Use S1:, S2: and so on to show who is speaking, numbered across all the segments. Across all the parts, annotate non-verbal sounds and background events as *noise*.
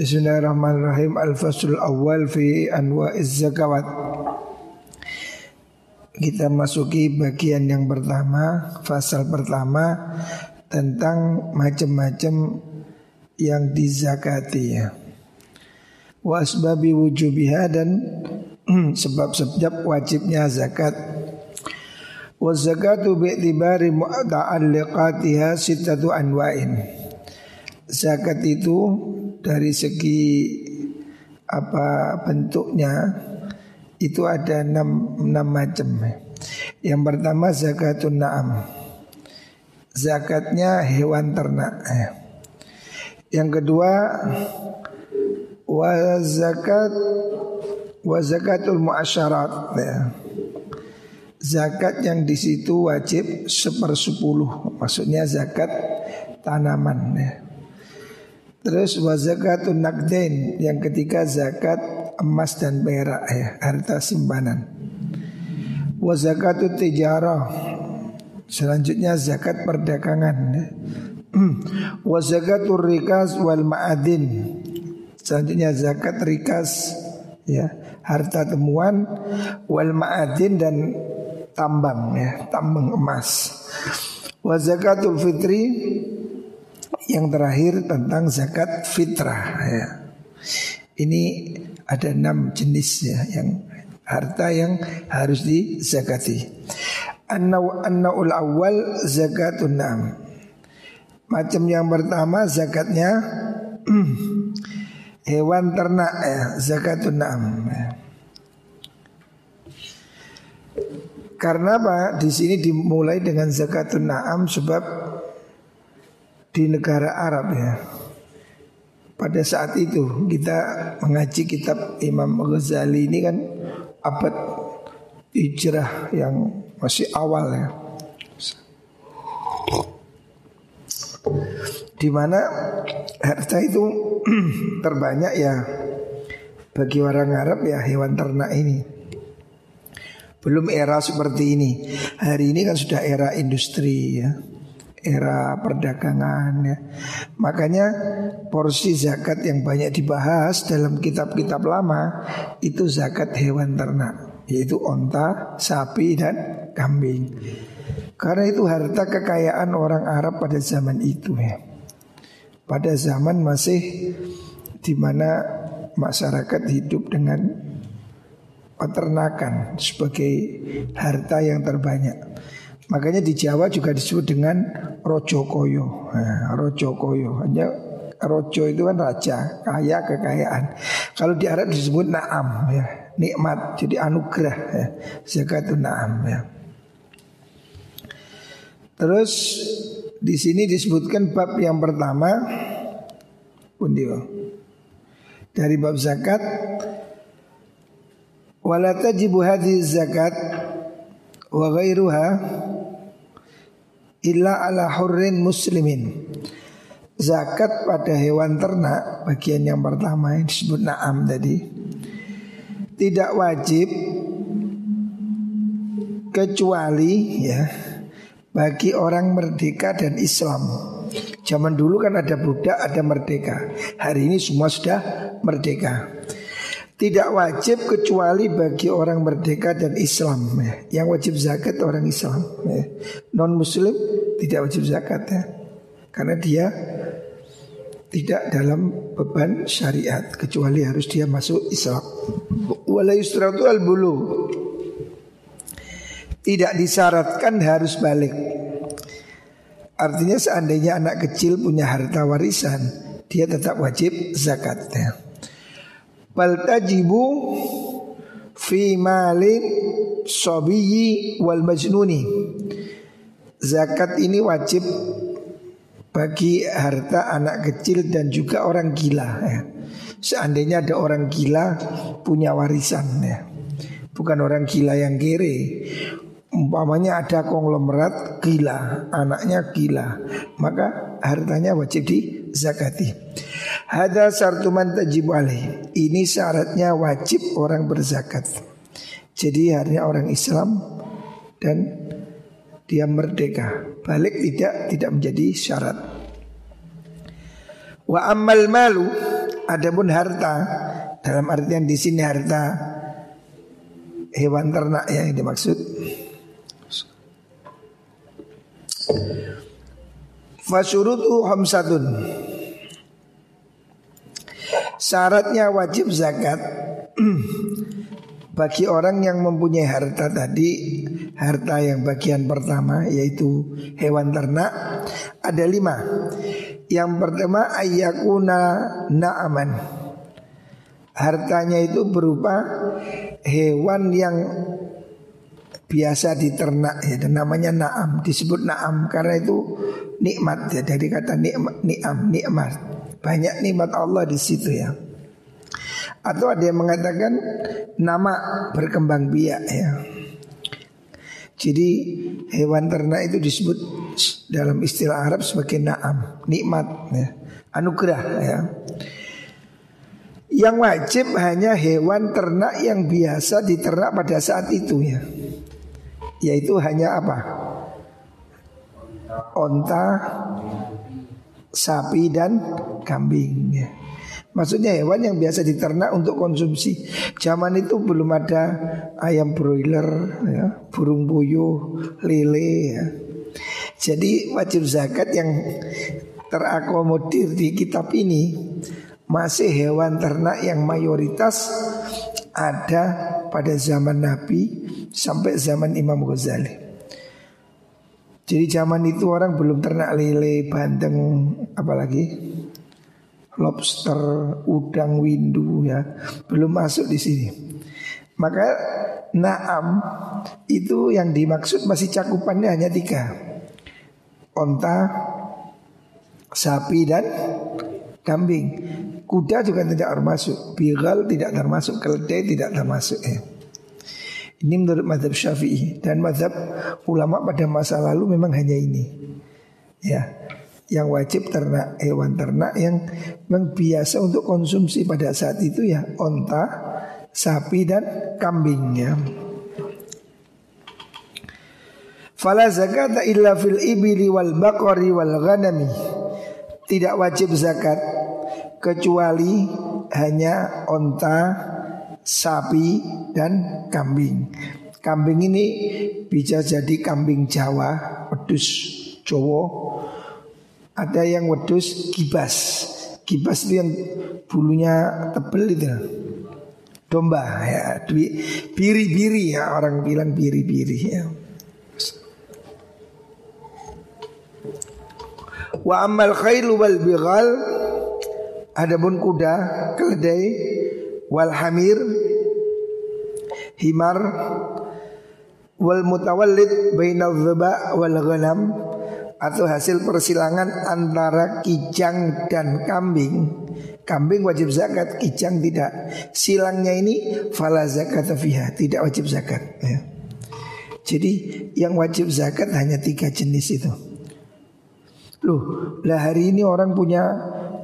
S1: Bismillahirrahmanirrahim. Al-Fasul Awal fi Anwa'iz Zakawat. Kita masuki bagian yang pertama Fasal pertama Tentang macam-macam yang dizakati. Ya Wa asbabi wujubiha dan *clears throat* sebab-sebab wajibnya zakat. Wa zakatu bi'tibari mu'ta'alliqatiha sitatu anwa'in. Zakat itu dari segi apa bentuknya itu ada enam, enam macam. Yang pertama zakatun na'am. Zakatnya hewan ternak. Yang kedua wa zakat wa muasyarat ya. Zakat yang di situ wajib sepersepuluh, maksudnya zakat tanaman ya. Terus wa zakatun nakdain yang ketiga zakat emas dan perak ya, harta simpanan. Wa zakatut tijarah. Selanjutnya zakat perdagangan. Ya. *clears throat* Wa zakatur rikas wal ma'adin. Selanjutnya zakat rikas ya, harta temuan wal ma'adin dan tambang ya, tambang emas. Wa zakatul fitri yang terakhir tentang zakat fitrah ya. Ini ada enam jenis ya yang harta yang harus dizakati. An-naw'ul awal zakatun nam. Macam yang pertama zakatnya *clears throat* hewan ternak ya, zakatun nam. Ya. Karena apa? Di sini dimulai dengan zakatun na'am sebab di negara Arab ya. Pada saat itu kita mengaji kitab Imam Ghazali ini kan abad hijrah yang masih awal ya. Di mana harta itu *clears throat* terbanyak ya bagi orang Arab ya hewan ternak ini. Belum era seperti ini. Hari ini kan sudah era industri ya era perdagangan ya. Makanya porsi zakat yang banyak dibahas dalam kitab-kitab lama itu zakat hewan ternak, yaitu onta, sapi dan kambing. Karena itu harta kekayaan orang Arab pada zaman itu ya. Pada zaman masih di mana masyarakat hidup dengan peternakan sebagai harta yang terbanyak. Makanya di Jawa juga disebut dengan Rojo Koyo. Nah, Rojo Koyo. Hanya Rojo itu kan raja, kaya kekayaan. Kalau di Arab disebut Naam ya, nikmat. Jadi anugerah ya. Zakat itu Naam ya. Terus di sini disebutkan bab yang pertama pundio dari bab zakat wala tajibu zakat wa ghairuha illa ala hurrin muslimin. Zakat pada hewan ternak bagian yang pertama yang disebut na'am tadi tidak wajib kecuali ya bagi orang merdeka dan Islam. Zaman dulu kan ada budak, ada merdeka. Hari ini semua sudah merdeka. Tidak wajib kecuali bagi orang merdeka dan Islam ya. Yang wajib zakat orang Islam ya. Non muslim tidak wajib zakat ya. Karena dia tidak dalam beban syariat Kecuali harus dia masuk Islam. Tidak disyaratkan harus balik. Artinya seandainya anak kecil punya harta warisan Dia tetap wajib zakat ya Bal tajibu fi malin sobiyi wal majnuni. Zakat ini wajib bagi harta anak kecil dan juga orang gila ya. Seandainya ada orang gila punya warisan ya. Bukan orang gila yang kere Umpamanya ada konglomerat gila Anaknya gila Maka hartanya wajib dizakati Hada sartuman tajib alih Ini syaratnya wajib orang berzakat. Jadi harinya orang Islam Dan dia merdeka. Balik tidak tidak menjadi syarat. Wa ammal malu Adapun harta dalam artian di sini harta hewan ternak ya yang dimaksud. Fasyurutu hamsatun. Syaratnya wajib zakat. *clears throat* Bagi orang yang mempunyai harta tadi harta yang bagian pertama yaitu hewan ternak ada lima. Yang pertama ayakuna naaman. Hartanya itu berupa hewan yang biasa diternak ya dan namanya naam disebut naam karena itu nikmat ya dari kata nikmat niam nikmat banyak nikmat Allah di situ ya. Atau ada yang mengatakan nama berkembang biak ya. Jadi hewan ternak itu disebut dalam istilah Arab sebagai naam, nikmat ya, anugerah ya. Yang wajib hanya hewan ternak yang biasa diternak pada saat itu ya. Yaitu hanya apa? Onta, sapi dan kambing ya. Maksudnya hewan yang biasa diternak untuk konsumsi. Zaman itu belum ada ayam broiler, ya, burung puyuh, lele. Ya. Jadi wajib zakat yang terakomodir di kitab ini masih hewan ternak yang mayoritas ada pada zaman Nabi sampai zaman Imam Ghazali. Jadi zaman itu orang belum ternak lele, bandeng, apalagi lobster, udang, windu ya, belum masuk di sini. Maka naam itu yang dimaksud masih cakupannya hanya tiga, onta, sapi dan kambing. Kuda juga tidak termasuk, bigal tidak termasuk, keledai tidak termasuk ya. Ini menurut madhab syafi'i. Dan madhab ulama pada masa lalu memang hanya ini. Ya Yang wajib ternak hewan ternak yang biasa untuk konsumsi pada saat itu ya Onta, sapi dan kambing ya. Fala zakat illa fil ibili wal baqari wal ghanami. Tidak wajib zakat Kecuali hanya onta, sapi dan kambing. Kambing ini bisa jadi kambing Jawa, wedus Jawa. Ada yang wedus kibas. Kibas itu yang bulunya tebel itu. Domba ya, biri-biri ya orang bilang biri-biri ya. Wa amal khailu wal bighal Adapun kuda, keledai, wal hamir himar wal mutawallid bainal dhaba wal ghanam atau hasil persilangan antara kijang dan kambing. Kambing wajib zakat, kijang tidak. Silangnya ini fala zakat fiha, tidak wajib zakat. Ya. Jadi yang wajib zakat hanya tiga jenis itu. Loh, lah hari ini orang punya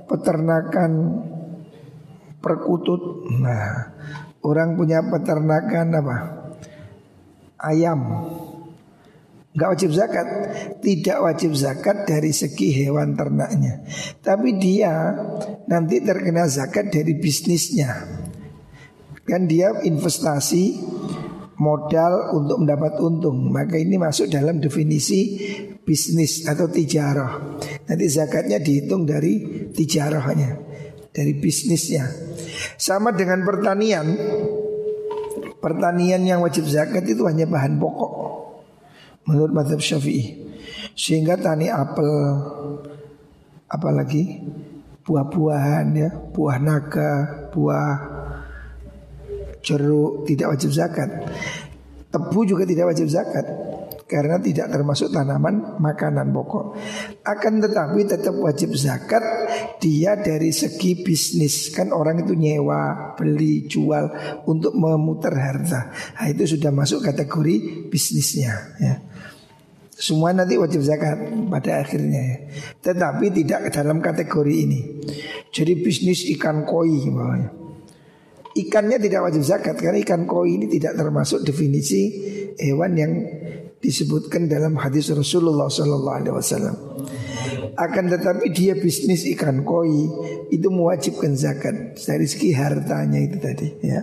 S1: peternakan perkutut. Nah, orang punya peternakan apa? Ayam. Gak wajib zakat. Tidak wajib zakat dari segi hewan ternaknya. Tapi dia nanti terkena zakat dari bisnisnya. Kan dia investasi modal untuk mendapat untung. Maka ini masuk dalam definisi bisnis atau tijarah. Nanti zakatnya dihitung dari tijarahnya Dari bisnisnya sama dengan pertanian. Pertanian yang wajib zakat itu hanya bahan pokok. Menurut madhab syafi'i. Sehingga tani apel Apalagi Buah-buahan ya Buah naga Buah jeruk Tidak wajib zakat. Tebu juga tidak wajib zakat karena tidak termasuk tanaman makanan pokok. Akan tetapi tetap wajib zakat dia dari segi bisnis kan orang itu nyewa, beli, jual untuk memutar harta. Nah, itu sudah masuk kategori bisnisnya ya. Semua nanti wajib zakat pada akhirnya ya. Tetapi tidak dalam kategori ini. Jadi bisnis ikan koi bawahnya. Ikannya tidak wajib zakat karena ikan koi ini tidak termasuk definisi hewan yang disebutkan dalam hadis Rasulullah Sallallahu Alaihi Wasallam. Akan tetapi dia bisnis ikan koi itu mewajibkan zakat dari segi hartanya itu tadi ya.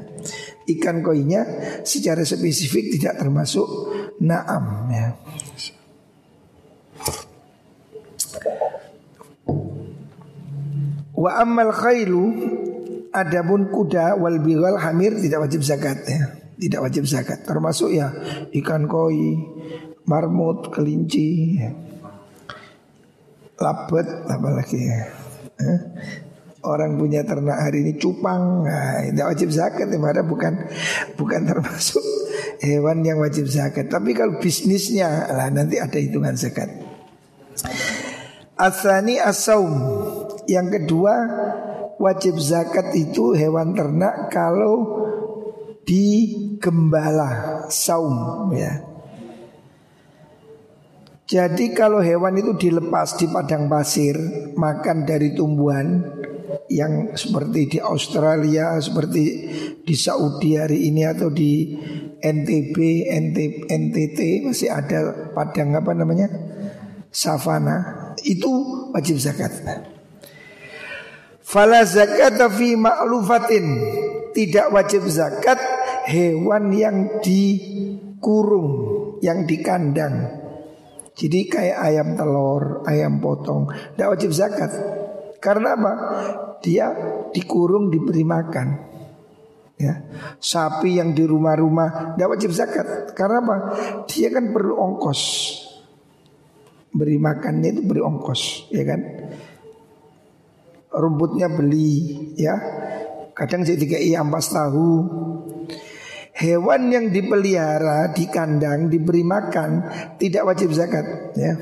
S1: Ikan koinya secara spesifik tidak termasuk naam ya. Wa ammal khailu adapun kuda wal bighal hamir tidak wajib zakat ya. Tidak wajib zakat termasuk ya ikan koi, marmut, kelinci, ya. labet apalagi ya. Eh? Orang punya ternak hari ini cupang, nah, tidak wajib zakat, ya, bukan bukan termasuk hewan yang wajib zakat. Tapi kalau bisnisnya, lah nanti ada hitungan zakat. Asani asaum. Yang kedua wajib zakat itu hewan ternak kalau digembala saum ya. Jadi kalau hewan itu dilepas di padang pasir makan dari tumbuhan yang seperti di Australia, seperti di Saudi hari ini atau di NTB, NTT masih ada padang apa namanya? savana itu wajib zakat. Fala zakat fi tidak wajib zakat hewan yang dikurung, yang dikandang. Jadi kayak ayam telur, ayam potong, tidak wajib zakat. Karena apa? Dia dikurung diberi makan. Ya, sapi yang di rumah-rumah tidak wajib zakat. Karena apa? Dia kan perlu ongkos. Beri makannya itu beri ongkos, ya kan? Rumputnya beli, ya. Kadang saya dikai ampas tahu, Hewan yang dipelihara di kandang diberi makan tidak wajib zakat ya.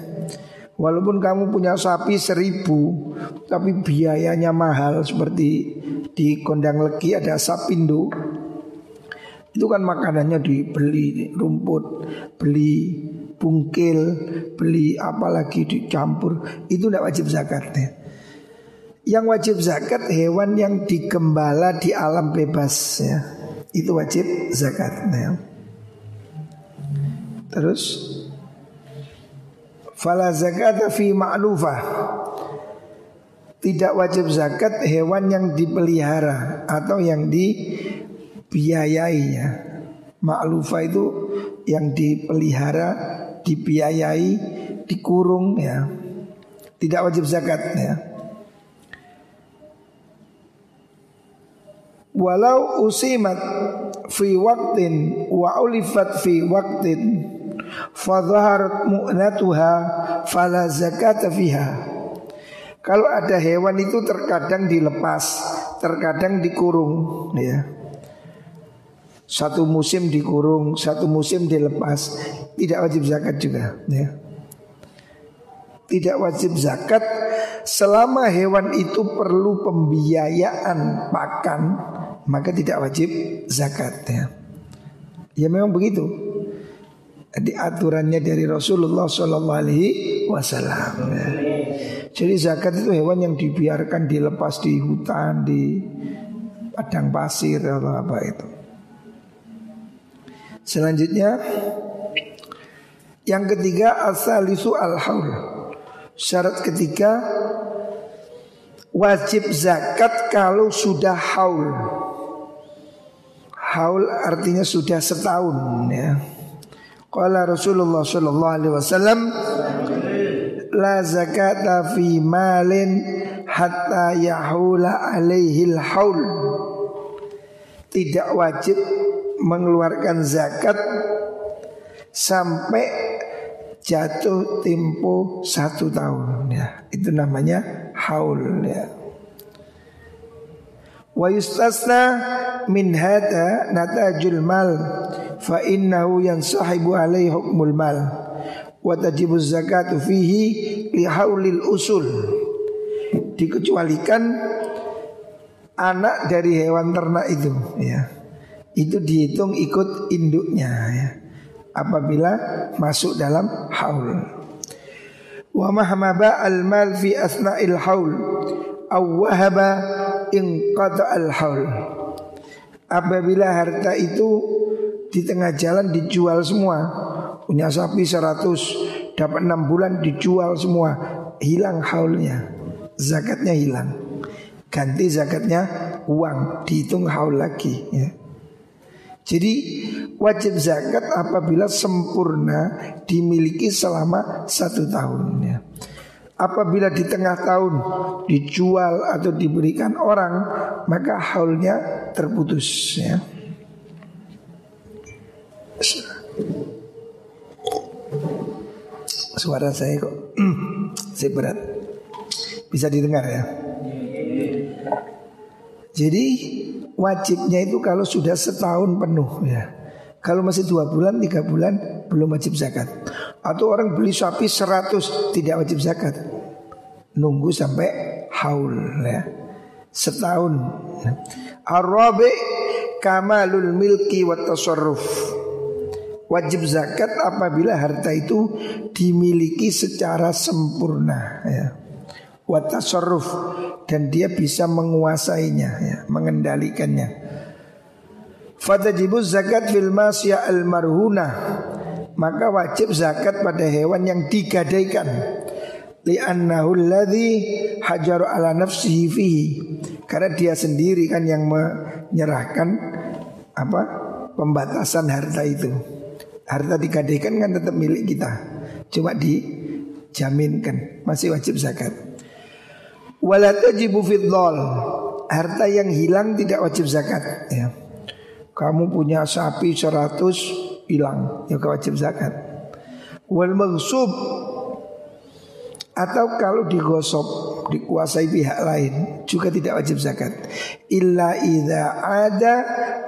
S1: Walaupun kamu punya sapi seribu Tapi biayanya mahal Seperti di kondang legi ada sapindo Itu kan makanannya dibeli rumput Beli bungkil Beli apalagi dicampur Itu tidak wajib zakat ya. Yang wajib zakat hewan yang digembala di alam bebas ya itu wajib zakat. Nah, terus fala zakat fi ma'lufah. Tidak wajib zakat hewan yang dipelihara atau yang dibiayai ya. Itu yang dipelihara, dibiayai, dikurung ya. Tidak wajib zakat ya. Walau usimat fi waktin wa ulifat fi waktin fadhaharat mu'natuha fala zakata fiha. Kalau ada hewan itu terkadang dilepas, terkadang dikurung ya. Satu musim dikurung, satu musim dilepas, tidak wajib zakat juga ya. Tidak wajib zakat selama hewan itu perlu pembiayaan pakan maka tidak wajib zakat ya. Ya memang begitu. Di aturannya dari Rasulullah Shallallahu Alaihi Wasallam. Ya. Jadi zakat itu hewan yang dibiarkan dilepas di hutan, di padang pasir atau apa itu. Selanjutnya yang ketiga asalisu al haul. Syarat ketiga wajib zakat kalau sudah haul. Haul artinya sudah setahun ya. Qala Rasulullah sallallahu alaihi wasallam la zakata fi malin hatta yahula alaihi haul. Tidak wajib mengeluarkan zakat sampai jatuh tempo satu tahun ya. Itu namanya haul ya. Wa yustasna min hada natajul mal fa innahu yansahibu alaihi hukmul mal wa tajibu zakatu fihi li haulil usul. Dikecualikan anak dari hewan ternak itu ya. Itu dihitung ikut induknya ya. Apabila masuk dalam haul. Wa mahmaba al mal fi asna'il haul aw wahaba inqata al haul apabila harta itu di tengah jalan dijual semua punya sapi 100 dapat 6 bulan dijual semua hilang haulnya, zakatnya hilang. Ganti zakatnya uang, dihitung haul lagi ya. Jadi wajib zakat apabila sempurna dimiliki selama satu tahun ya. Apabila di tengah tahun dijual atau diberikan orang maka haulnya terputus ya. Suara saya kok saya berat. Bisa didengar ya. Jadi wajibnya itu kalau sudah setahun penuh ya. Kalau masih dua bulan, tiga bulan belum wajib zakat. Atau orang beli sapi seratus tidak wajib zakat. Nunggu sampai haul ya. Setahun. Arabi kamalul milki wa tasarruf. Wajib zakat apabila harta itu dimiliki secara sempurna ya. Wa tasarruf dan dia bisa menguasainya ya, mengendalikannya. Fatajibu zakat fil masya al marhuna maka wajib zakat pada hewan yang digadaikan. Li'annahu alladhi hajaru ala nafsihi fihi. Karena dia sendiri kan yang menyerahkan apa pembatasan harta itu. Harta digadaikan kan tetap milik kita. Cuma dijaminkan masih wajib zakat. Wala tajibu Harta yang hilang tidak wajib zakat ya. Kamu punya sapi 100 hilang. Ya wajib zakat. Wal maghsub. Atau kalau digosok Dikuasai pihak lain Juga tidak wajib zakat. Illa idha ada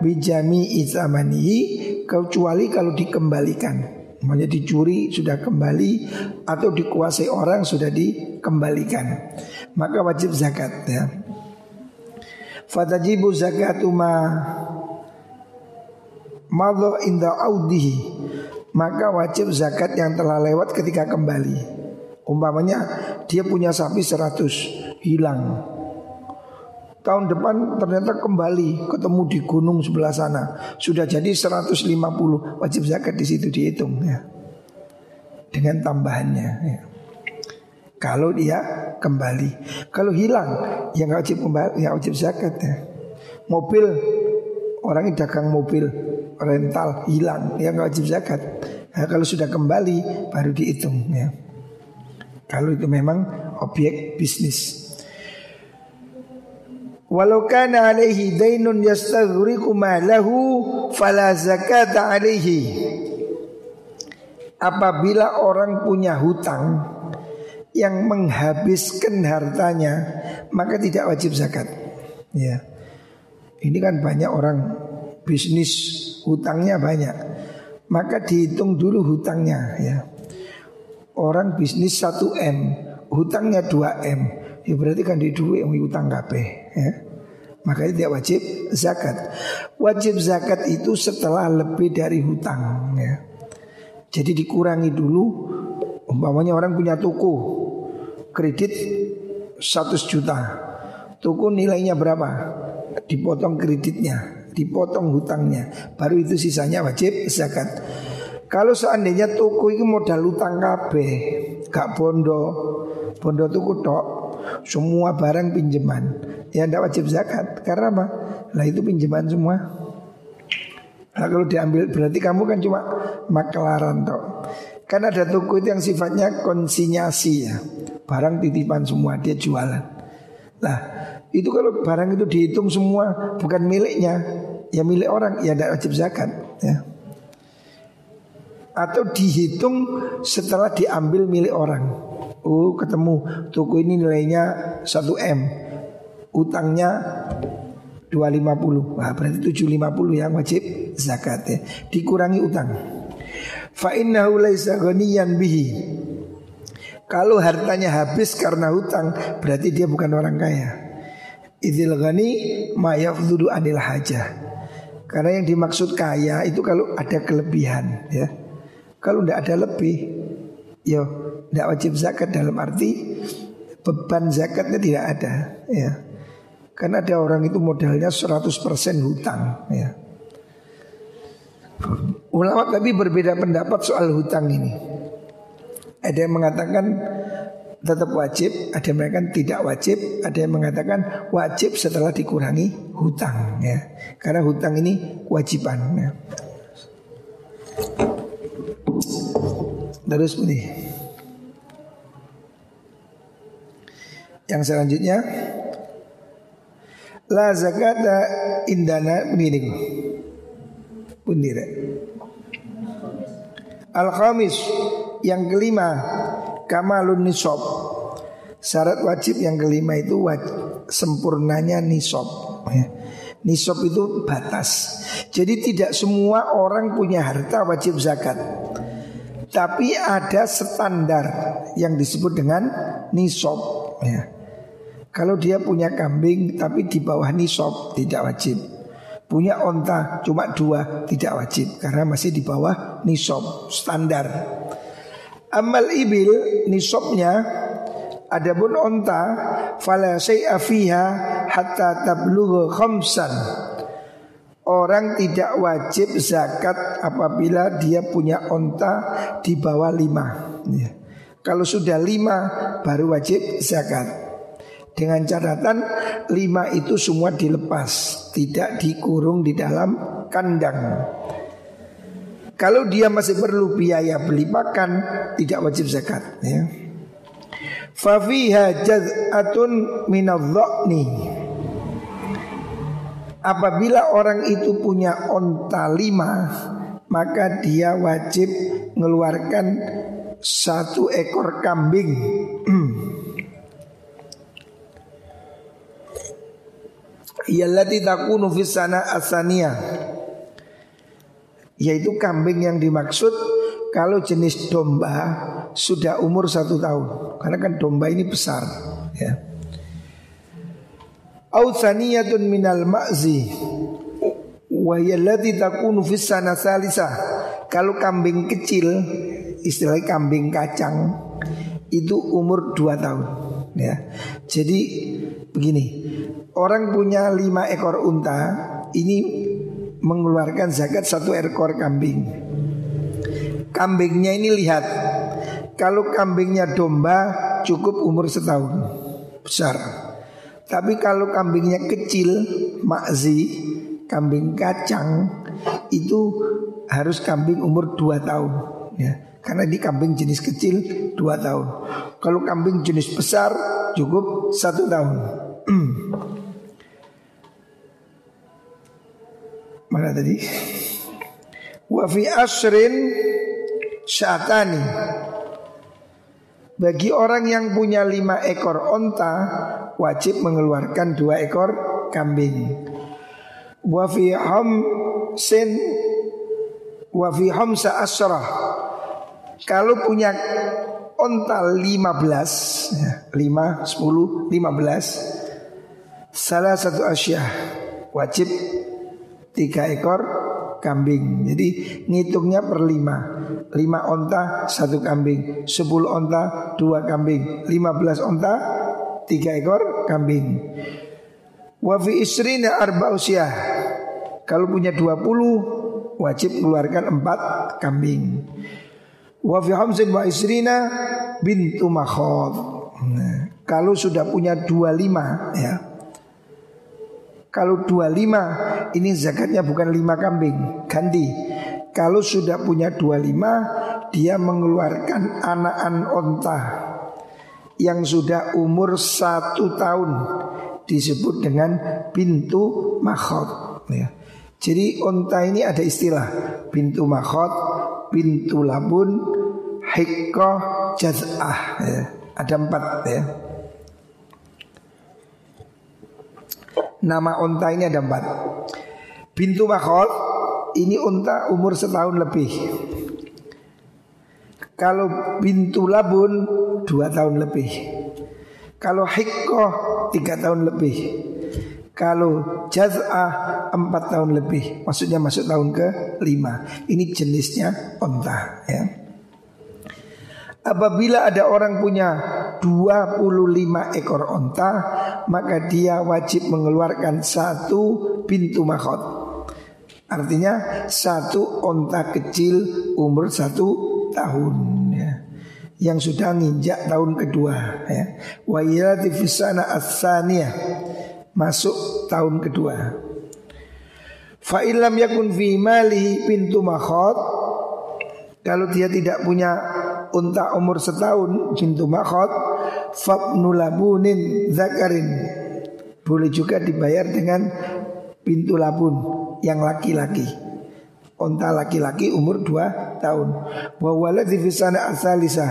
S1: Bijami itamanihi Kecuali kalau dikembalikan. Maksudnya dicuri sudah kembali Atau dikuasai orang sudah dikembalikan. Maka wajib zakat ya. Fatajibu zakatu ma madha inda audihi maka wajib zakat yang telah lewat ketika kembali. Umpamanya dia punya sapi 100 hilang. Tahun depan ternyata kembali ketemu di gunung sebelah sana. Sudah jadi 150 wajib zakat di situ dihitung ya. Dengan tambahannya ya. Kalau dia kembali Kalau hilang Ya nggak wajib kembali Ya wajib zakat ya Mobil Orang yang dagang mobil Rental hilang Ya nggak wajib zakat nah, Kalau sudah kembali Baru dihitung ya Kalau itu memang objek bisnis Walau kana alaihi dainun yastaghriqu malahu fala zakata alaihi. Apabila orang punya hutang yang menghabiskan hartanya maka tidak wajib zakat. Ya. Ini kan banyak orang bisnis hutangnya banyak. Maka dihitung dulu hutangnya ya. Orang bisnis 1 M, hutangnya 2 M. Ya berarti kan di duit yang hutang KB ya. Makanya tidak wajib zakat. Wajib zakat itu setelah lebih dari hutang ya. Jadi dikurangi dulu Umpamanya orang punya toko kredit 100 juta. Toko nilainya berapa? Dipotong kreditnya, dipotong hutangnya. Baru itu sisanya wajib zakat. Kalau seandainya toko itu modal utang KB, gak bondo, bondo tuku tok, semua barang pinjaman, ya ndak wajib zakat. Karena apa? Lah itu pinjaman semua. Nah, kalau diambil berarti kamu kan cuma makelaran tok. Kan ada toko itu yang sifatnya konsinyasi ya. Barang titipan semua dia jualan. Nah, itu kalau barang itu dihitung semua bukan miliknya, ya milik orang, ya tidak wajib zakat ya. Atau dihitung setelah diambil milik orang. Oh, ketemu toko ini nilainya 1 M. Utangnya 250. Wah, berarti 750 yang wajib zakat ya. Dikurangi utang. Fa innahu laisa bihi. Kalau hartanya habis karena hutang, berarti dia bukan orang kaya. Idil ghani ma yafdhudu anil hajah. Karena yang dimaksud kaya itu kalau ada kelebihan ya. Kalau tidak ada lebih, ya tidak wajib zakat dalam arti beban zakatnya tidak ada ya. Karena ada orang itu modalnya 100% hutang ya. Ulama tapi berbeda pendapat soal hutang ini. Ada yang mengatakan tetap wajib, ada yang mengatakan tidak wajib, ada yang mengatakan wajib setelah dikurangi hutang ya. Karena hutang ini kewajiban ya. Terus ini. Yang selanjutnya La zakata indana begini Bundira Al-Khamis Yang kelima Kamalun nisob Syarat wajib yang kelima itu wajib, Sempurnanya nisob ya. Nisob itu batas Jadi tidak semua orang punya harta wajib zakat Tapi ada standar yang disebut dengan nisob ya. Kalau dia punya kambing tapi di bawah nisab tidak wajib. Punya onta cuma dua tidak wajib karena masih di bawah nisab standar. Amal ibil nisabnya adapun onta fala syai'a fiha hatta tablugha khamsan. Orang tidak wajib zakat apabila dia punya onta di bawah lima. Ya. Kalau sudah lima baru wajib zakat. Dengan catatan lima itu semua dilepas Tidak dikurung di dalam kandang Kalau dia masih perlu biaya beli makan Tidak wajib zakat ya. Fafiha jaz'atun minadhokni Apabila orang itu punya onta lima Maka dia wajib mengeluarkan satu ekor kambing. *clears throat* Yallati takunu fis sana asania Yaitu kambing yang dimaksud Kalau jenis domba Sudah umur satu tahun Karena kan domba ini besar ya. Ausaniyatun minal ma'zi Wahiyallati takunu fis sana Kalau kambing kecil Istilahnya kambing kacang Itu umur dua tahun ya. Jadi begini Orang punya lima ekor unta Ini mengeluarkan zakat satu ekor kambing Kambingnya ini lihat Kalau kambingnya domba cukup umur setahun Besar Tapi kalau kambingnya kecil Makzi Kambing kacang Itu harus kambing umur dua tahun ya karena di kambing jenis kecil dua tahun. Kalau kambing jenis besar cukup satu tahun. *clears throat* Mana tadi? Wa fi asrin syatani. Bagi orang yang punya lima ekor onta Wajib mengeluarkan dua ekor kambing. Wa fi hamsin Wa fi hamsa asrah Kalau punya onta lima belas ya, lima, sepuluh, lima belas Salah satu asyah Wajib tiga ekor kambing. Jadi ngitungnya per lima. Lima onta satu kambing. Sepuluh onta dua kambing. Lima belas onta tiga ekor kambing. Wafi isrina arba usia. Kalau punya dua puluh wajib mengeluarkan empat kambing. Wafi hamzin wa isrina bintu makhod. Nah, kalau sudah punya dua lima ya kalau 25 ini zakatnya bukan 5 kambing, ganti. Kalau sudah punya 25 dia mengeluarkan anakan onta yang sudah umur satu tahun disebut dengan pintu makhot. Ya. Jadi onta ini ada istilah pintu makhot, pintu labun, hikkoh, jaz'ah. Ya. Ada empat ya. Nama unta ini ada empat. Bintu makhol Ini unta umur setahun lebih. Kalau bintu labun Dua tahun lebih. Kalau hikkoh Tiga tahun lebih. Kalau jaz'ah Empat tahun lebih. Maksudnya masuk tahun ke lima. Ini jenisnya unta ya Apabila ada orang punya 25 ekor onta Maka dia wajib mengeluarkan satu pintu mahot Artinya satu onta kecil umur satu tahun ya. yang sudah nginjak tahun kedua ya. Asaniyah masuk tahun kedua. Fa illam yakun fi malihi pintu makhot kalau dia tidak punya unta umur setahun pintu makhot fabnulabunin zakarin boleh juga dibayar dengan pintu labun yang laki-laki. Unta laki-laki umur 2 tahun. Wa waladhi fisana asalisa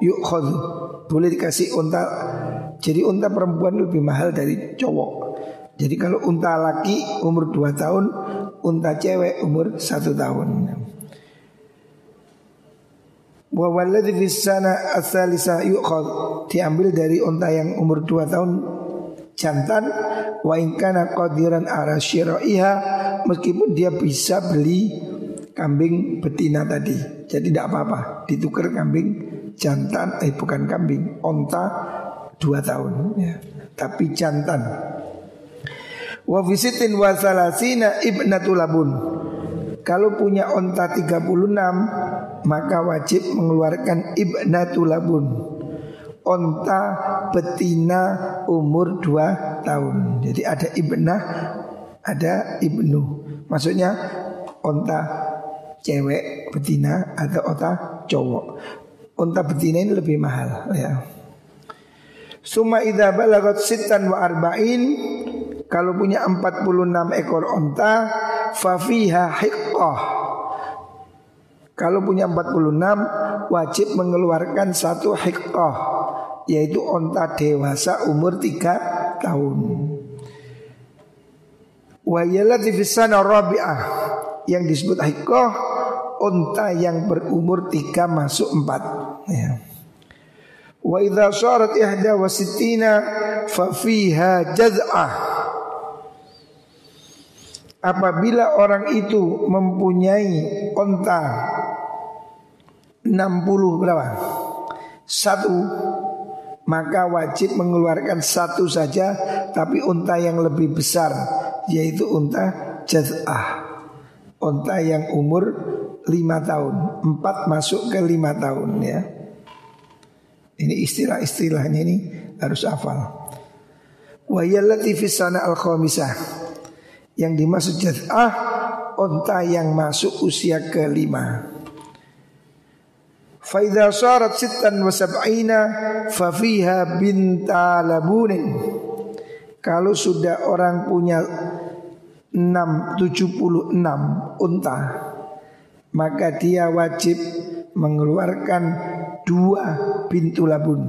S1: yukhad. Boleh dikasih unta jadi unta perempuan lebih mahal dari cowok. Jadi kalau unta laki umur 2 tahun, unta cewek umur 1 tahun. Asalisa. Diambil dari unta yang umur 2 tahun jantan wa ingkana qadiran ara syira'iha meskipun dia bisa beli kambing betina tadi. Jadi tidak apa-apa, ditukar kambing jantan eh bukan kambing, onta dua tahun ya. Tapi jantan. Wa visitin wa salasina ibnatul labun. Kalau punya onta 36 maka wajib mengeluarkan ibnatul labun onta betina umur 2 tahun. Jadi ada ibnah, ada ibnu. Maksudnya onta cewek betina atau onta cowok. Onta betina ini lebih mahal ya. Suma idza balagat sittan wa arba'in kalau punya 46 ekor onta fafiha hiqqah kalau punya 46 wajib mengeluarkan satu hiqqah yaitu onta dewasa umur 3 tahun. Wa yalati fisana rabi'ah yang disebut hiqqah onta yang berumur 3 masuk 4 ya. Wa idza syarat ihda wa sittina fa fiha jaz'ah Apabila orang itu mempunyai onta 60 berapa? Satu Maka wajib mengeluarkan satu saja Tapi unta yang lebih besar Yaitu unta jaz'ah Unta yang umur 5 tahun Empat masuk ke 5 tahun ya ini istilah-istilahnya ini harus hafal. Wa yallati al khamisah. Yang dimaksud jaz'ah unta yang masuk usia kelima. Fa idza sarat sittan wa sab'ina fa fiha binta labunin. Kalau sudah orang punya 6 76 unta maka dia wajib mengeluarkan dua pintu labun.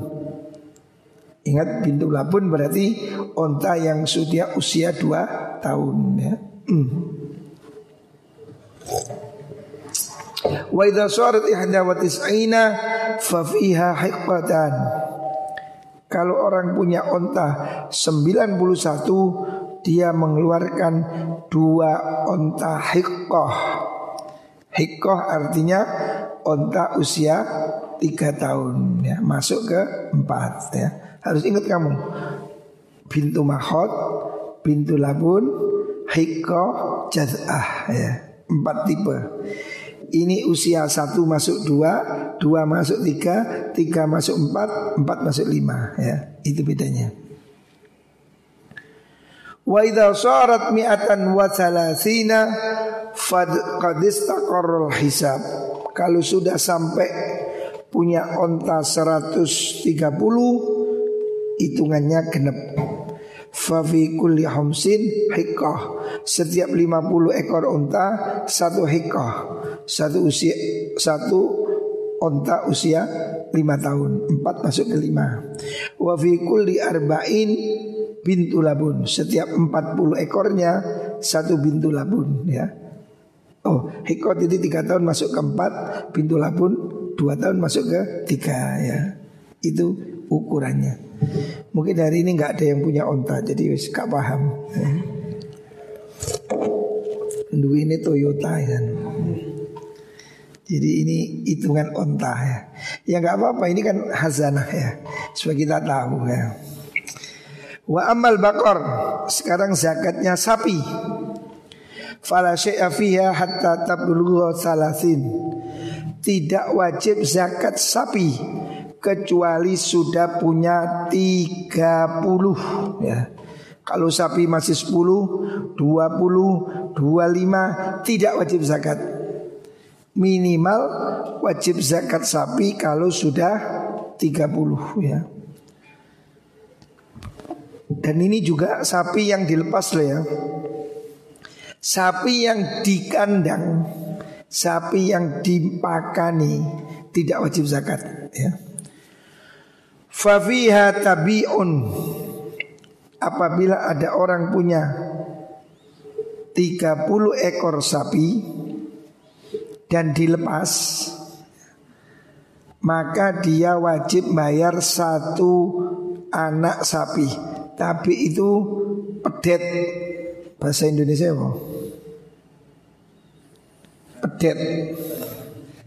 S1: Ingat pintu labun berarti onta yang sudah usia dua tahun ya. Hmm. Wa idza sarat ihda wa tis'ina fa fiha hiqqatan. Kalau orang punya onta 91 dia mengeluarkan dua onta hiqqah. Hiqqah artinya onta usia tiga tahun ya masuk ke empat ya harus ingat kamu pintu mahot pintu labun hiko jazah ya empat tipe ini usia satu masuk dua dua masuk tiga tiga masuk empat empat masuk lima. Ya itu bedanya. Wa idza sarat mi'atan wa salasina fad qad hisab. Kalau sudah sampai punya onta 130 hitungannya genep. Fafi kulli hamsin hikah Setiap 50 ekor onta Satu hikah Satu usia Satu onta usia 5 tahun. Empat masuk ke 5 Wafi kulli arba'in Bintu labun. Setiap 40 ekornya Satu bintu labun ya. Oh hikot itu 3 tahun masuk ke 4 Bintu labun dua tahun masuk ke tiga ya. Itu ukurannya. Mungkin hari ini nggak ada yang punya onta jadi wis gak paham ya. Dua ini Toyota ya. Jadi ini hitungan onta ya. Ya nggak apa-apa ini kan hazanah ya. Supaya kita tahu ya. Wa amal bakor sekarang zakatnya sapi. Fala fiha hatta tablugha salasin tidak wajib zakat sapi kecuali sudah punya 30 ya. Kalau sapi masih 10, 20, 25 tidak wajib zakat. Minimal wajib zakat sapi kalau sudah 30 ya. Dan ini juga sapi yang dilepas loh ya. Sapi yang dikandang, sapi yang dipakani tidak wajib zakat ya. Fafiha tabi'un Apabila ada orang punya 30 ekor sapi Dan dilepas Maka dia wajib bayar satu anak sapi Tapi itu pedet Bahasa Indonesia apa? Pedet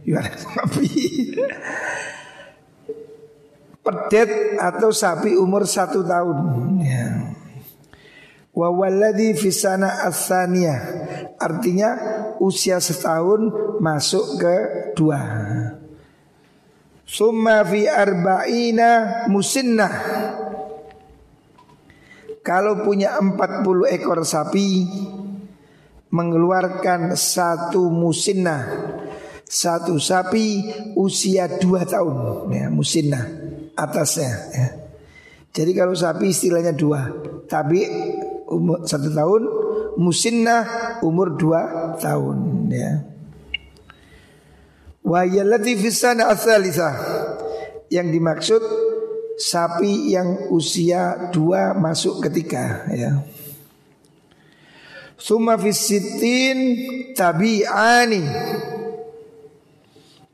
S1: Gimana sapi pedet atau sapi umur satu tahun. Ya. Wa walladhi fisana asaniyah Artinya usia setahun masuk ke dua. Summa fi arba'ina musinnah. Kalau punya 40 ekor sapi Mengeluarkan satu musinnah. Satu sapi usia dua tahun. Ya, Musinnah atasnya ya. Jadi kalau sapi istilahnya dua Tapi umur satu tahun Musinnah umur dua tahun ya. Wahiyallati fisana asalisa Yang dimaksud Sapi yang usia dua masuk ketiga ya. Suma fisitin tabi'ani.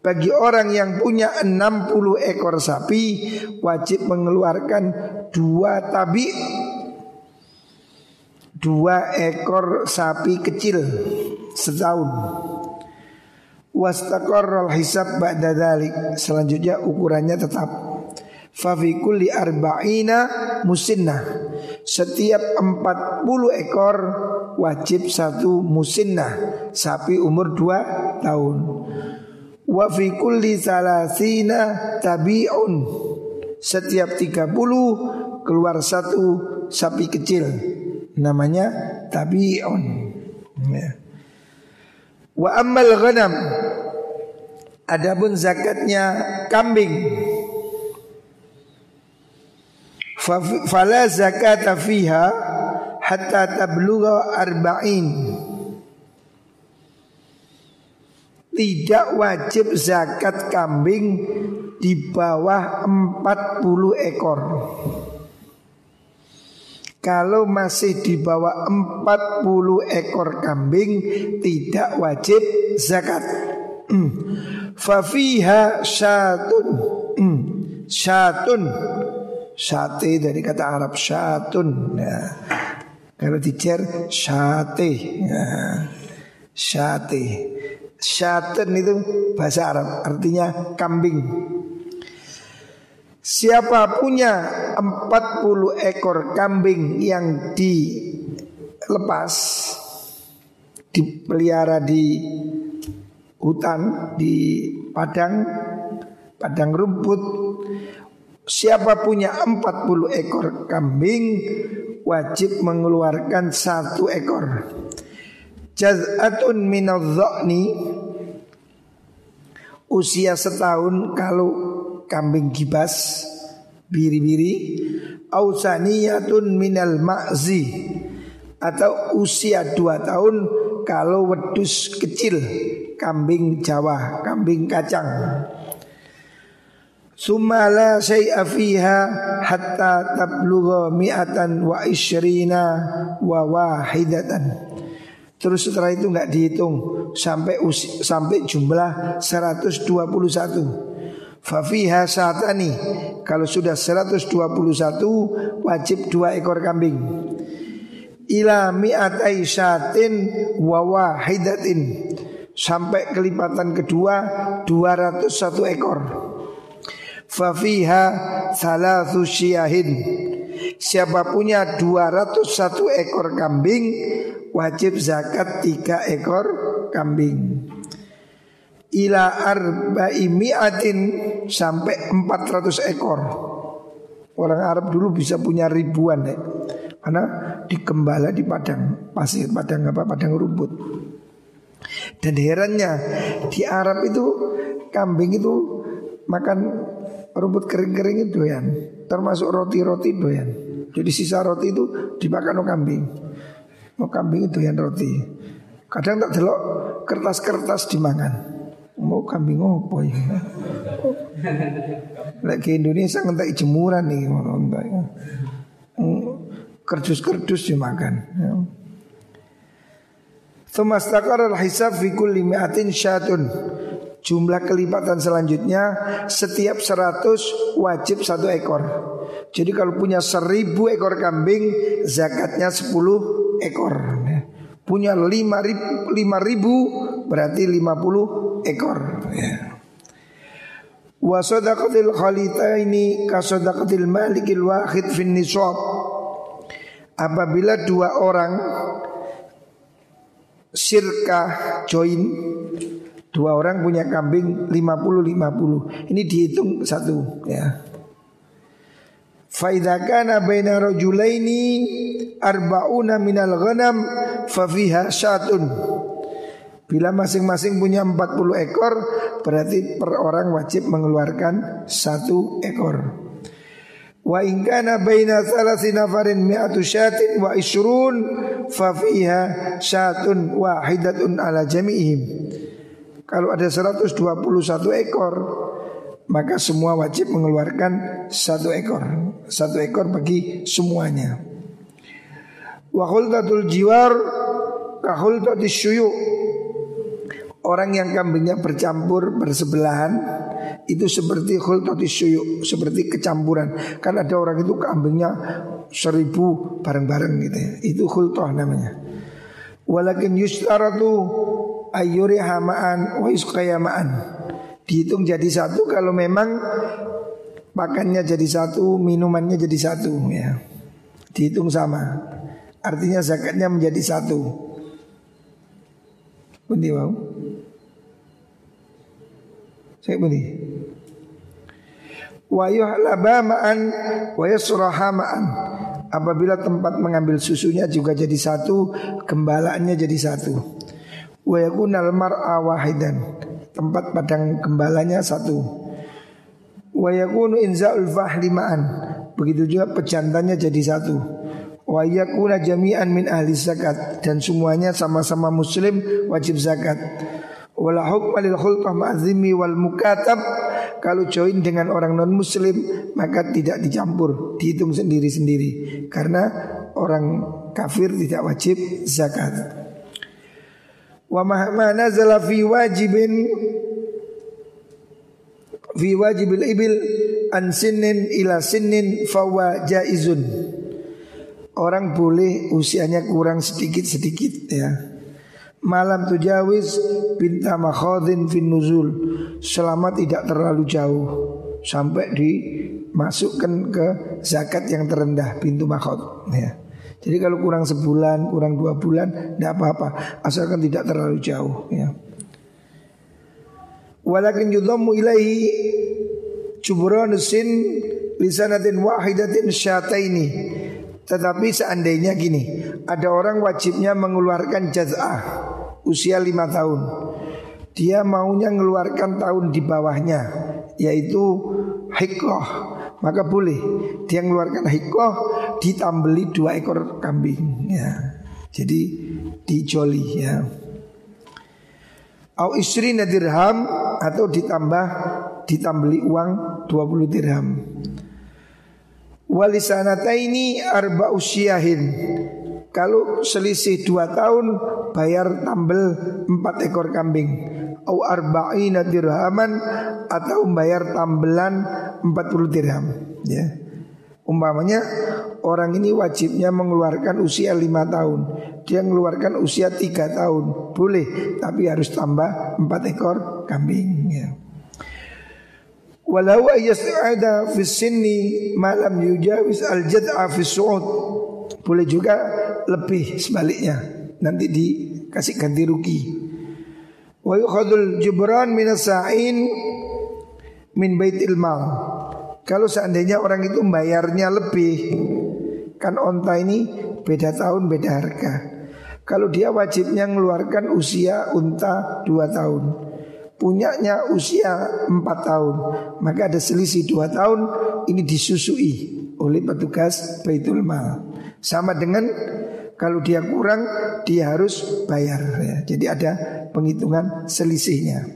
S1: Bagi orang yang punya 60 ekor sapi wajib mengeluarkan dua tabi dua ekor sapi kecil setahun. Wastaqarral hisab ba'da dhalik. Selanjutnya ukurannya tetap. Fafikul li arba'ina musinnah. Setiap 40 ekor wajib satu musinnah. Sapi umur 2 tahun. Wa fi kulli salasina tabi'un Setiap 30 keluar satu sapi kecil Namanya tabi'un ya. Wa ammal ghanam Adapun zakatnya kambing Fala zakata fiha Hatta tablugha arba'in tidak wajib zakat kambing di bawah 40 ekor. Kalau masih di bawah 40 ekor kambing tidak wajib zakat. Hmm. Fafiha syatun. Hmm. Syatun. Sate dari kata Arab syatun. Ya. Kalau dicer syate. Ya. Syate. Syatan itu bahasa Arab artinya kambing. Siapa punya 40 ekor kambing yang dilepas dipelihara di hutan di padang padang rumput. Siapa punya 40 ekor kambing wajib mengeluarkan satu ekor. Jaz'atun minadh-dha'ni usia setahun kalau kambing gibas biri-biri ausaniyatun minal ma'zi atau usia dua tahun kalau wedus kecil kambing Jawa, kambing kacang. Sumala syai'a fiha hatta tablugha mi'atan wa isyrina wa wahidatan. Terus setelah itu nggak dihitung sampai sampai jumlah 121. Fafiha satani kalau sudah 121 wajib dua ekor kambing. Ila mi'atai syatin wa wahidatin sampai kelipatan kedua 201 ekor. Fafiha salatu syiahin Siapa punya 201 ekor kambing wajib zakat tiga ekor kambing. Ila arba'i mi'atin sampai 400 ekor. Orang Arab dulu bisa punya ribuan ya. Karena dikembala di padang pasir, padang apa, padang rumput. Dan herannya di Arab itu kambing itu makan rumput kering-kering itu ya, termasuk roti-roti doyan. Jadi sisa roti itu dimakan oleh kambing. Mau kambing itu yang roti. Kadang tak delok kertas-kertas dimakan. Mau kambing opo ya? Lagi Indonesia ngentai jemuran nih Kerdus-kerdus dimakan. Ya. Thumastakar al-hisab fi kulli mi'atin syatun Jumlah kelipatan selanjutnya Setiap 100 wajib satu ekor Jadi kalau punya seribu ekor kambing Zakatnya 10 ekor Punya 5 ribu, 5 ribu Berarti 50 ekor ya. Wa sadaqatil khalitaini kasadaqatil malikil wahid fin nisab Apabila dua orang sirka join dua orang punya kambing 50 50 ini dihitung satu ya Faidha kana baina rajulaini arba'una minal ghanam fa fiha syatun. Bila masing-masing punya 40 ekor berarti per orang wajib mengeluarkan satu ekor. Wa in kana baina thalathi nafarin mi'atu syatin wa isrun fa fiha syatun wahidatun ala jami'ihim. Kalau ada 121 ekor maka semua wajib mengeluarkan satu ekor, satu ekor bagi semuanya. Wa khultatul jiwar ka khultatis syuyu. Orang yang kambingnya bercampur bersebelahan itu seperti khultatis syuyu, seperti kecampuran. Kan ada orang itu kambingnya seribu bareng-bareng gitu ya. Itu khultah namanya. Walakin yustaratu ayyuri hamaan wa yusqayamaan. Dihitung jadi satu kalau memang makannya jadi satu, minumannya jadi satu ya. Dihitung sama. Artinya zakatnya menjadi satu. Bundi mau? Saya bundi wa yuhlaba ma'an wa yasraha ma'an. Apabila tempat mengambil susunya juga jadi satu, gembalaannya jadi satu. Wa yakunal mar'a wahidan. Tempat padang gembalanya satu. Wa yakunu inza'ul fahli ma'an. Begitu juga pejantannya jadi satu. Wa yakuna jami'an min ahli zakat dan semuanya sama-sama muslim wajib zakat. Wala hukma lil khulqah ma'zimi wal mukatab kalau join dengan orang non muslim maka tidak dicampur, dihitung sendiri-sendiri karena orang kafir tidak wajib zakat. Wa mahma nazala fi wajibin fi wajibil ibil an sinnin ila sinnin fawa jaizun. Orang boleh usianya kurang sedikit-sedikit ya. Malam tujawiz binta makhadhin fin nuzul. Selama tidak terlalu jauh. Sampai dimasukkan ke zakat yang terendah Pintu makhad ya. Jadi kalau kurang sebulan, kurang dua bulan Tidak apa-apa. Asalkan tidak terlalu jauh ya. Walakin yudhammu ilaihi Jubronusin Lisanatin wahidatin syataini tetapi seandainya gini, ada orang wajibnya mengeluarkan jaz'ah usia lima tahun. Dia maunya mengeluarkan tahun di bawahnya, yaitu hikoh. Maka boleh dia mengeluarkan hikoh ditambeli dua ekor kambing. Ya. Jadi dijoli ya. Au istri dirham atau ditambah ditambeli uang 20 dirham. Walisanataini arba usyahin Kalau selisih dua tahun Bayar tambel empat ekor kambing. Au arba'ina dirhaman Atau bayar tambelan empat puluh dirham. Ya. Umpamanya orang ini wajibnya mengeluarkan usia lima tahun. Dia mengeluarkan usia tiga tahun. Boleh Tapi harus tambah empat ekor kambing. Ya. Walau yas'ada fi sinni malam yujawiz al jad'a fi su'ud. Boleh juga lebih sebaliknya. Nanti dikasih ganti rugi. Wa yukhadul jubran minas sa'in min baitil mal. Kalau seandainya orang itu bayarnya lebih Kan onta ini beda tahun beda harga Kalau dia wajibnya mengeluarkan usia unta 2 tahun Punyanya usia 4 tahun Maka ada selisih 2 tahun Ini disusui oleh petugas Baitul Mal Sama dengan kalau dia kurang dia harus bayar ya. Jadi ada penghitungan selisihnya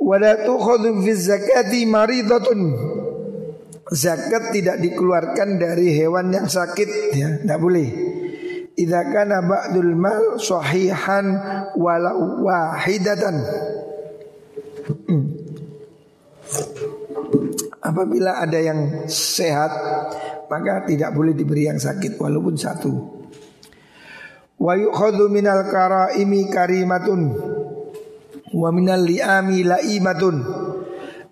S1: Wala tukhadhu fi zakati. Zakat tidak dikeluarkan dari hewan yang sakit ya, tidak boleh. Idza kana ba'dul mal sahihan walau wahidatan. Hmm. Apabila ada yang sehat maka tidak boleh diberi yang sakit walaupun satu. Wa yukhadhu minal karaimi karimatun Wa minal li'ami la'imatun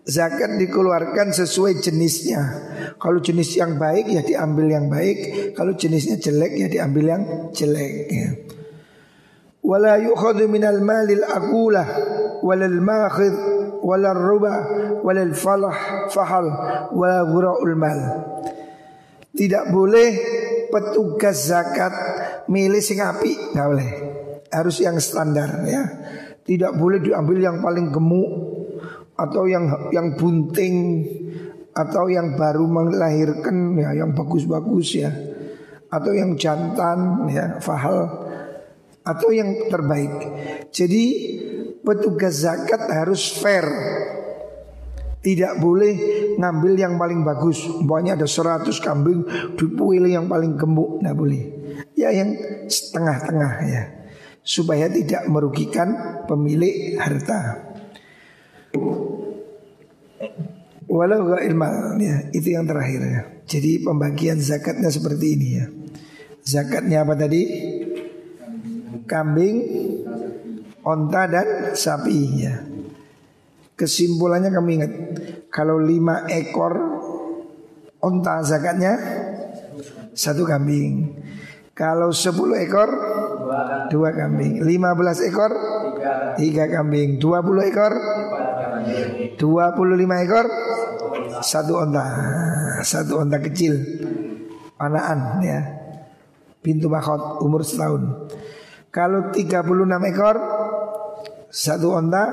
S1: Zakat dikeluarkan sesuai jenisnya. Kalau jenis yang baik ya diambil yang baik. Kalau jenisnya jelek ya diambil yang jelek ya. Wala yukhadu minal malil akulah Walal makhid Walal ruba Walal falah fahal Walal gura'ul mal. Tidak boleh petugas zakat milih sing api nggak boleh. Harus yang standar ya. Tidak boleh diambil yang paling gemuk atau yang yang bunting atau yang baru melahirkan ya yang bagus-bagus ya atau yang jantan ya fahal atau yang terbaik. Jadi petugas zakat harus fair. Tidak boleh ngambil yang paling bagus. Umpamanya ada 100 kambing dipilih yang paling gemuk, tidak boleh. Ya yang setengah-tengah ya supaya tidak merugikan pemilik harta. Walau gak ilmal ya, itu yang terakhir ya. Jadi pembagian zakatnya seperti ini ya. Zakatnya apa tadi? Kambing, onta dan sapi ya. Kesimpulannya kami ingat Kalau lima ekor onta zakatnya Satu kambing Kalau sepuluh ekor dua kambing 15 ekor tiga kambing 20 ekor 25 ekor. Satu onta. Satu onta kecil. Panaan ya. Pintu mahkot umur setahun. Kalau 36 ekor satu onta.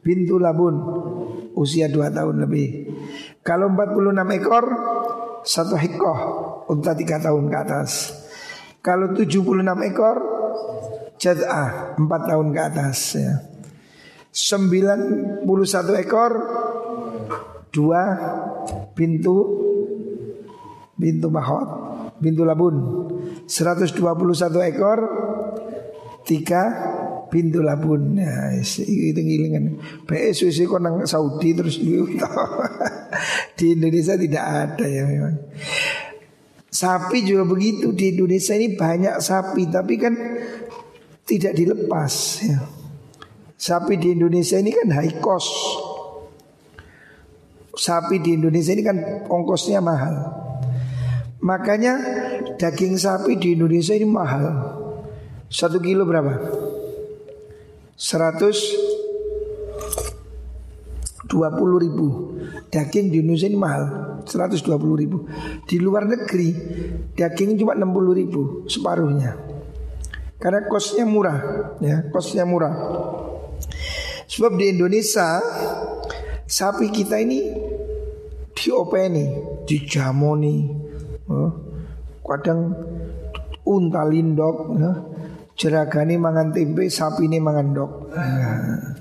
S1: Pintu labun usia dua tahun lebih. Kalau 46 ekor satu hikoh unta tiga tahun ke atas. Kalau 76 ekor Jad'ah 4 tahun ke atas ya. 91 ekor Dua pintu Pintu mahot Pintu labun. 121 ekor Tiga pintu labun. Ya, itu ngilingan. PSWC kok nang Saudi terus *laughs* di Indonesia tidak ada ya memang. Sapi juga begitu. Di Indonesia ini banyak sapi tapi kan tidak dilepas ya. Sapi di Indonesia ini kan high cost. Sapi di Indonesia ini kan ongkosnya mahal. Makanya daging sapi di Indonesia ini mahal. Satu kilo berapa? Seratus dua puluh ribu Daging di Indonesia ini mahal 120 ribu Di luar negeri Daging cuma 60 ribu Separuhnya Karena kosnya murah ya Kosnya murah Sebab di Indonesia Sapi kita ini Diopeni Dijamoni oh, Kadang Unta lindok ya. Jeragani mangan tempe Sapi ini mangan dok nah,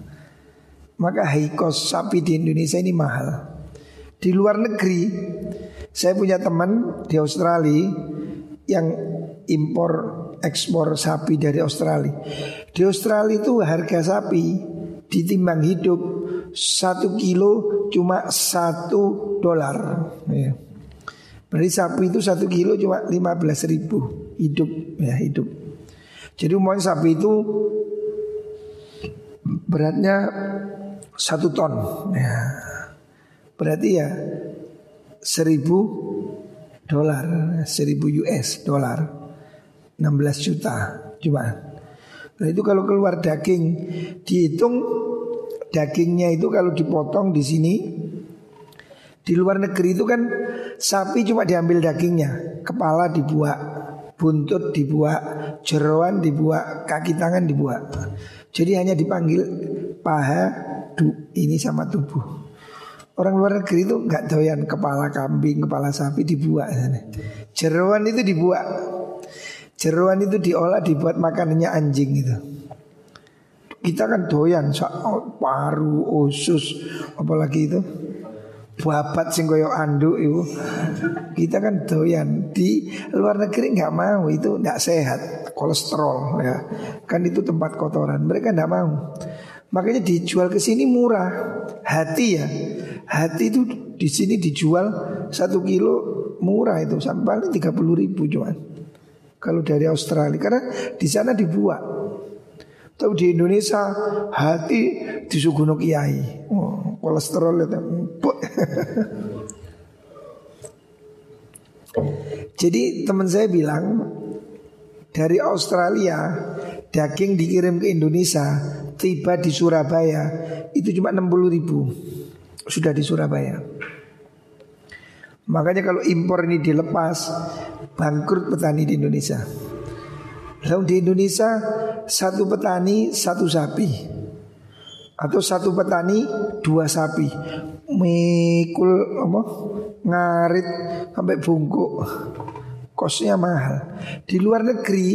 S1: Maka cost sapi di Indonesia ini mahal di luar negeri saya punya teman di Australia yang impor ekspor sapi dari Australia. Di Australia itu harga sapi ditimbang hidup satu kilo cuma satu dolar. Ya. Berarti sapi itu satu kilo cuma lima belas ribu hidup ya hidup. Jadi umumnya sapi itu beratnya satu ton. Ya. Berarti ya seribu dolar, seribu US dolar, 16 juta cuma. Nah itu kalau keluar daging dihitung dagingnya itu kalau dipotong di sini di luar negeri itu kan sapi cuma diambil dagingnya, kepala dibuat, buntut dibuat, jeroan dibuat, kaki tangan dibuat. Jadi hanya dipanggil paha du, ini sama tubuh. Orang luar negeri itu nggak doyan kepala kambing, kepala sapi dibuat. Jeroan itu dibuat. Jeroan itu diolah dibuat makanannya anjing itu. Kita kan doyan paru, usus, apalagi itu. Babat sing koyo anduk itu. Kita kan doyan. Di luar negeri nggak mau itu nggak sehat. Kolesterol ya. Kan itu tempat kotoran. Mereka nggak mau. Makanya dijual ke sini murah. Hati ya. Hati itu di sini dijual satu kilo murah itu. Sampai tiga puluh ribu cuman kalau dari Australia karena di sana dibuat tapi di Indonesia hati disuguh kiai. Oh, kolesterol itu. *laughs* Jadi teman saya bilang dari Australia daging dikirim ke Indonesia tiba di Surabaya itu cuma 60 ribu sudah di Surabaya. Makanya kalau impor ini dilepas bangkrut petani di Indonesia. Lalu di Indonesia satu petani satu sapi. Atau satu petani dua sapi. Mikul apa ngarit sampai bungkuk. Kosnya mahal. Di luar negeri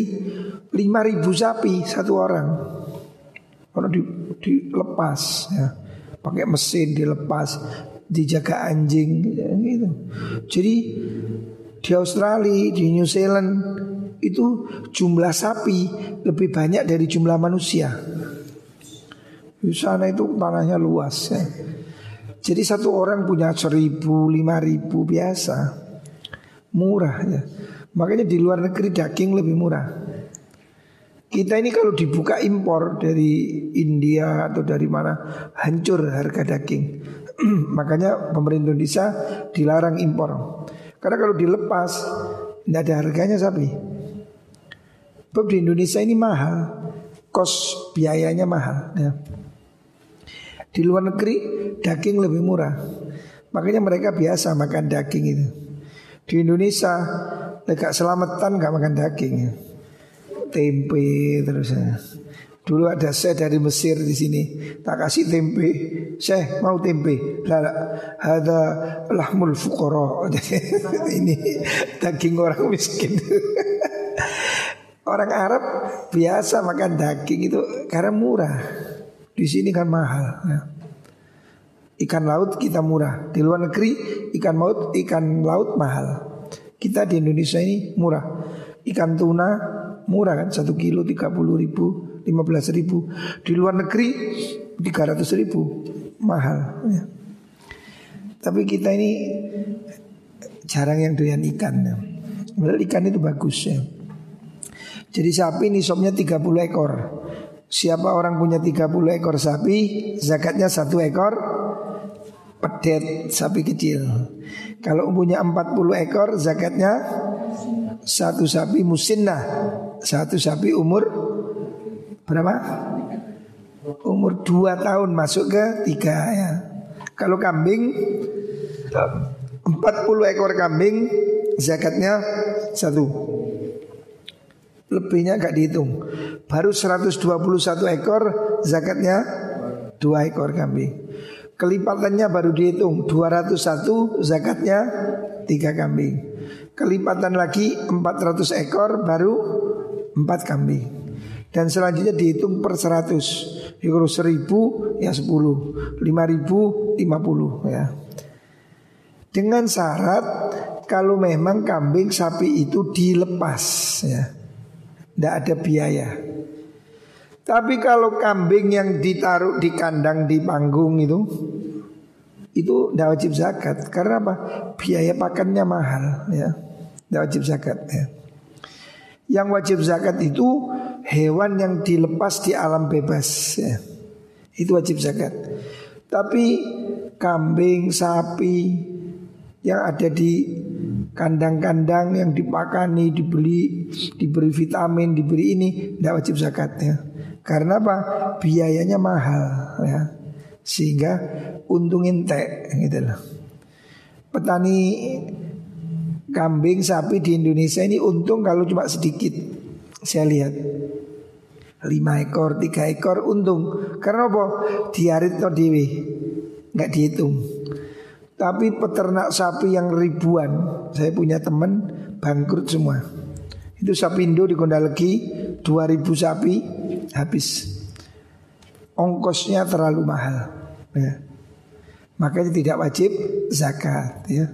S1: lima ribu sapi satu orang. Kalau di, dilepas ya. Pakai mesin dilepas dijaga anjing gitu. Jadi di Australia di New Zealand itu jumlah sapi lebih banyak dari jumlah manusia. Di sana itu tanahnya luas ya. Jadi satu orang punya seribu, lima ribu biasa. Murah ya. Makanya di luar negeri daging lebih murah. Kita ini kalau dibuka impor dari India atau dari mana Hancur harga daging *clears throat* Makanya pemerintah Indonesia dilarang impor Karena kalau dilepas Tidak ada harganya sapi Sebab di Indonesia ini mahal Kos biayanya mahal ya. Di luar negeri daging lebih murah Makanya mereka biasa makan daging itu Di Indonesia Dekat selamatan gak makan daging ya. Tempe terus ya. Dulu ada saya dari Mesir di sini, tak kasih tempe. Saya mau tempe. Lah, ada lahmul fukoro. *laughs* ini daging orang miskin. Orang Arab biasa makan daging itu karena murah. Di sini kan mahal. Ya. Ikan laut kita murah. Di luar negeri ikan laut ikan laut mahal. Kita di Indonesia ini murah. Ikan tuna murah kan satu kilo tiga puluh ribu, lima belas ribu. Di luar negeri tiga ratus ribu mahal. Ya. Tapi kita ini jarang yang doyan ikan. Ya. ikan itu bagus ya. Jadi sapi ini nisabnya 30 ekor. Siapa orang punya 30 ekor sapi, zakatnya satu ekor pedet sapi kecil. Kalau punya 40 ekor, zakatnya satu sapi musinnah, satu sapi umur berapa? Umur 2 tahun masuk ke 3 ya. Kalau kambing 40 ekor kambing zakatnya satu lebihnya gak dihitung. Baru 121 ekor zakatnya dua ekor kambing. Kelipatannya baru dihitung 201 zakatnya tiga kambing. Kelipatan lagi 400 ekor baru empat kambing. Dan selanjutnya dihitung per 100 Kalau 1000 ya 10 5000 50 ya Dengan syarat Kalau memang kambing sapi itu dilepas ya tidak ada biaya. Tapi kalau kambing yang ditaruh di kandang di panggung itu itu tidak wajib zakat karena apa? Biaya pakannya mahal ya. Tidak wajib zakat ya. Yang wajib zakat itu hewan yang dilepas di alam bebas ya. Itu wajib zakat. Tapi kambing, sapi yang ada di kandang-kandang yang dipakani, dibeli, diberi vitamin, diberi ini tidak wajib zakat ya. Karena apa? Biayanya mahal ya. Sehingga untungin teh gitu loh. Petani kambing sapi di Indonesia ini untung kalau cuma sedikit. Saya lihat lima ekor, tiga ekor untung. Karena apa? Diarit no dewi, nggak dihitung. Tapi peternak sapi yang ribuan, saya punya teman bangkrut semua. Itu sapi Indo di Kondalegi 2000 sapi habis. Ongkosnya terlalu mahal. Ya. Makanya tidak wajib zakat ya.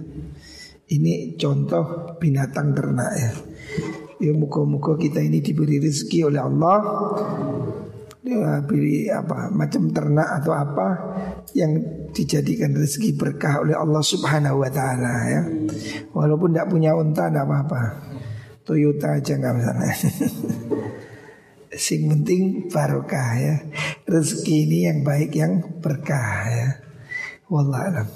S1: Ini contoh binatang ternak ya. Ya muka-muka kita ini diberi rezeki oleh Allah ya, beri apa macam ternak atau apa yang dijadikan rezeki berkah oleh Allah Subhanahu wa taala ya. Walaupun tidak punya unta tidak apa-apa. Toyota aja nggak masalah. *laughs* Sing penting barokah ya. Rezeki ini yang baik yang berkah ya. Wallah alam.